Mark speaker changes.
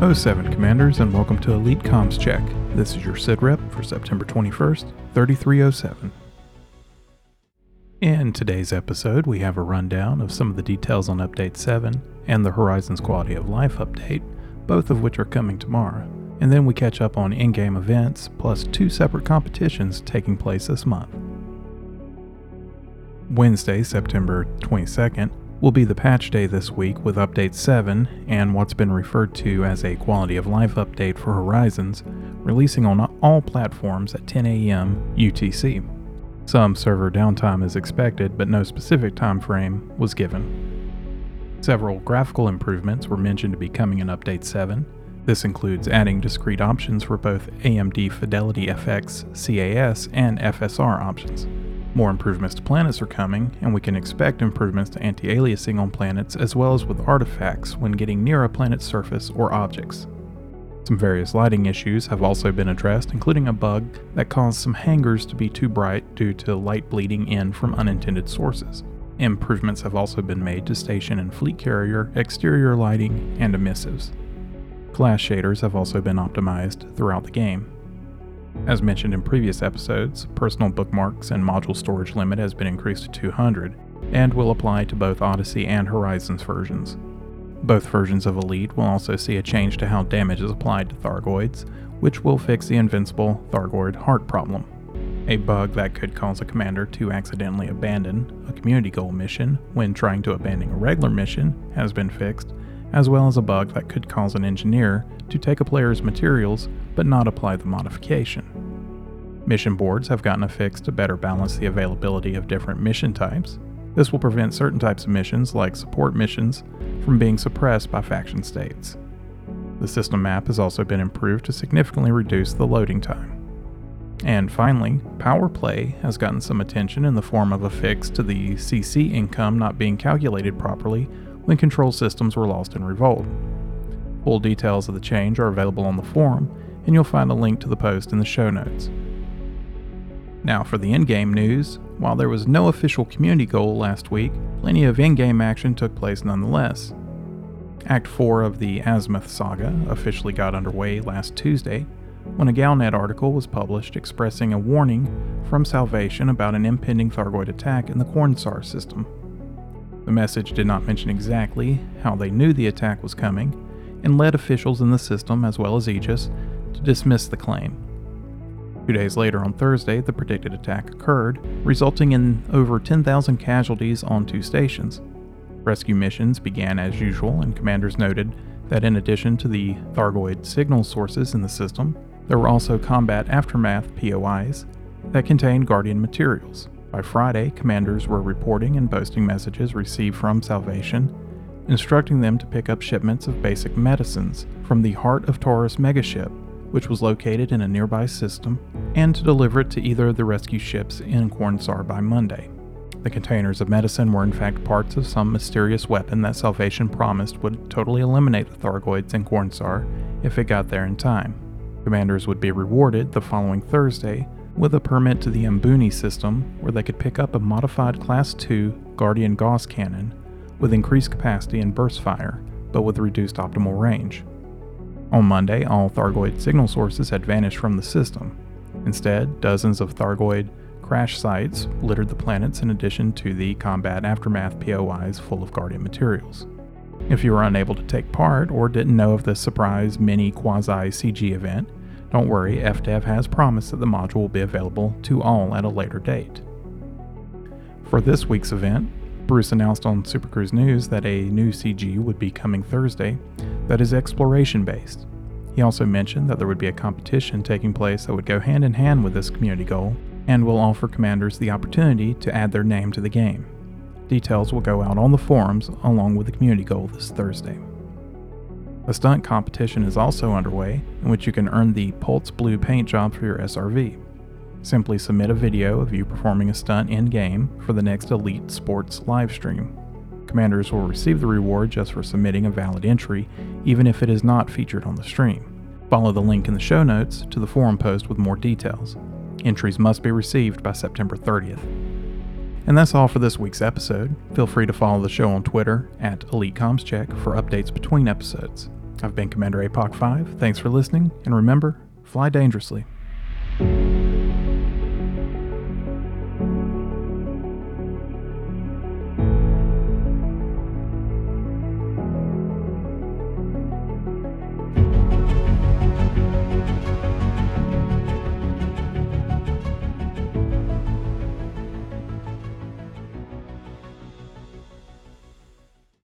Speaker 1: 07 Commanders, and welcome to Elite Comms Check. This is your sitrep for September 21st, 3307. In today's episode, we have a rundown of some of the details on Update 7 and the Horizons Quality of Life update, both of which are coming tomorrow. And then we catch up on in game events, plus two separate competitions taking place this month. Wednesday, September 22nd, will be the patch day this week with Update 7 and what's been referred to as a quality of life update for Horizons, releasing on all platforms at 10 a.m. UTC. Some server downtime is expected, but no specific time frame was given. Several graphical improvements were mentioned to be coming in Update 7. This includes adding discrete options for both AMD Fidelity FX CAS and FSR options. More improvements to planets are coming, and we can expect improvements to anti aliasing on planets as well as with artifacts when getting near a planet's surface or objects. Some various lighting issues have also been addressed, including a bug that caused some hangars to be too bright due to light bleeding in from unintended sources. Improvements have also been made to station and fleet carrier, exterior lighting, and emissives. Glass shaders have also been optimized throughout the game. As mentioned in previous episodes, personal bookmarks and module storage limit has been increased to 200 and will apply to both Odyssey and Horizons versions. Both versions of Elite will also see a change to how damage is applied to Thargoids, which will fix the invincible Thargoid heart problem. A bug that could cause a commander to accidentally abandon a community goal mission when trying to abandon a regular mission has been fixed, as well as a bug that could cause an engineer to take a player's materials but not apply the modification. Mission boards have gotten a fix to better balance the availability of different mission types. This will prevent certain types of missions, like support missions, from being suppressed by faction states. The system map has also been improved to significantly reduce the loading time. And finally, Power Play has gotten some attention in the form of a fix to the CC income not being calculated properly when control systems were lost in revolt. Full details of the change are available on the forum, and you'll find a link to the post in the show notes. Now, for the in game news, while there was no official community goal last week, plenty of in game action took place nonetheless. Act 4 of the Azimuth saga officially got underway last Tuesday when a Galnet article was published expressing a warning from Salvation about an impending Thargoid attack in the Kornsar system. The message did not mention exactly how they knew the attack was coming, and led officials in the system, as well as Aegis, to dismiss the claim. Two days later, on Thursday, the predicted attack occurred, resulting in over 10,000 casualties on two stations. Rescue missions began as usual, and commanders noted that in addition to the Thargoid signal sources in the system, there were also combat aftermath POIs that contained Guardian materials. By Friday, commanders were reporting and posting messages received from Salvation instructing them to pick up shipments of basic medicines from the Heart of Taurus megaship, which was located in a nearby system, and to deliver it to either of the rescue ships in Kornsar by Monday. The containers of medicine were in fact parts of some mysterious weapon that Salvation promised would totally eliminate the Thargoids in Kornsar if it got there in time. Commanders would be rewarded the following Thursday with a permit to the Ambuni system where they could pick up a modified Class II Guardian Gauss cannon with increased capacity and burst fire, but with reduced optimal range. On Monday, all Thargoid signal sources had vanished from the system. Instead, dozens of Thargoid crash sites littered the planets in addition to the combat aftermath POIs full of Guardian materials. If you were unable to take part or didn't know of the surprise mini quasi CG event, don't worry, FDev has promised that the module will be available to all at a later date. For this week's event, Bruce announced on Super Cruise News that a new CG would be coming Thursday that is exploration based. He also mentioned that there would be a competition taking place that would go hand in hand with this community goal and will offer commanders the opportunity to add their name to the game. Details will go out on the forums along with the community goal this Thursday. A stunt competition is also underway in which you can earn the Pulse Blue paint job for your SRV. Simply submit a video of you performing a stunt in game for the next Elite Sports livestream. Commanders will receive the reward just for submitting a valid entry, even if it is not featured on the stream. Follow the link in the show notes to the forum post with more details. Entries must be received by September 30th. And that's all for this week's episode. Feel free to follow the show on Twitter at EliteCommsCheck for updates between episodes. I've been Commander APOC 5. Thanks for listening, and remember, fly dangerously.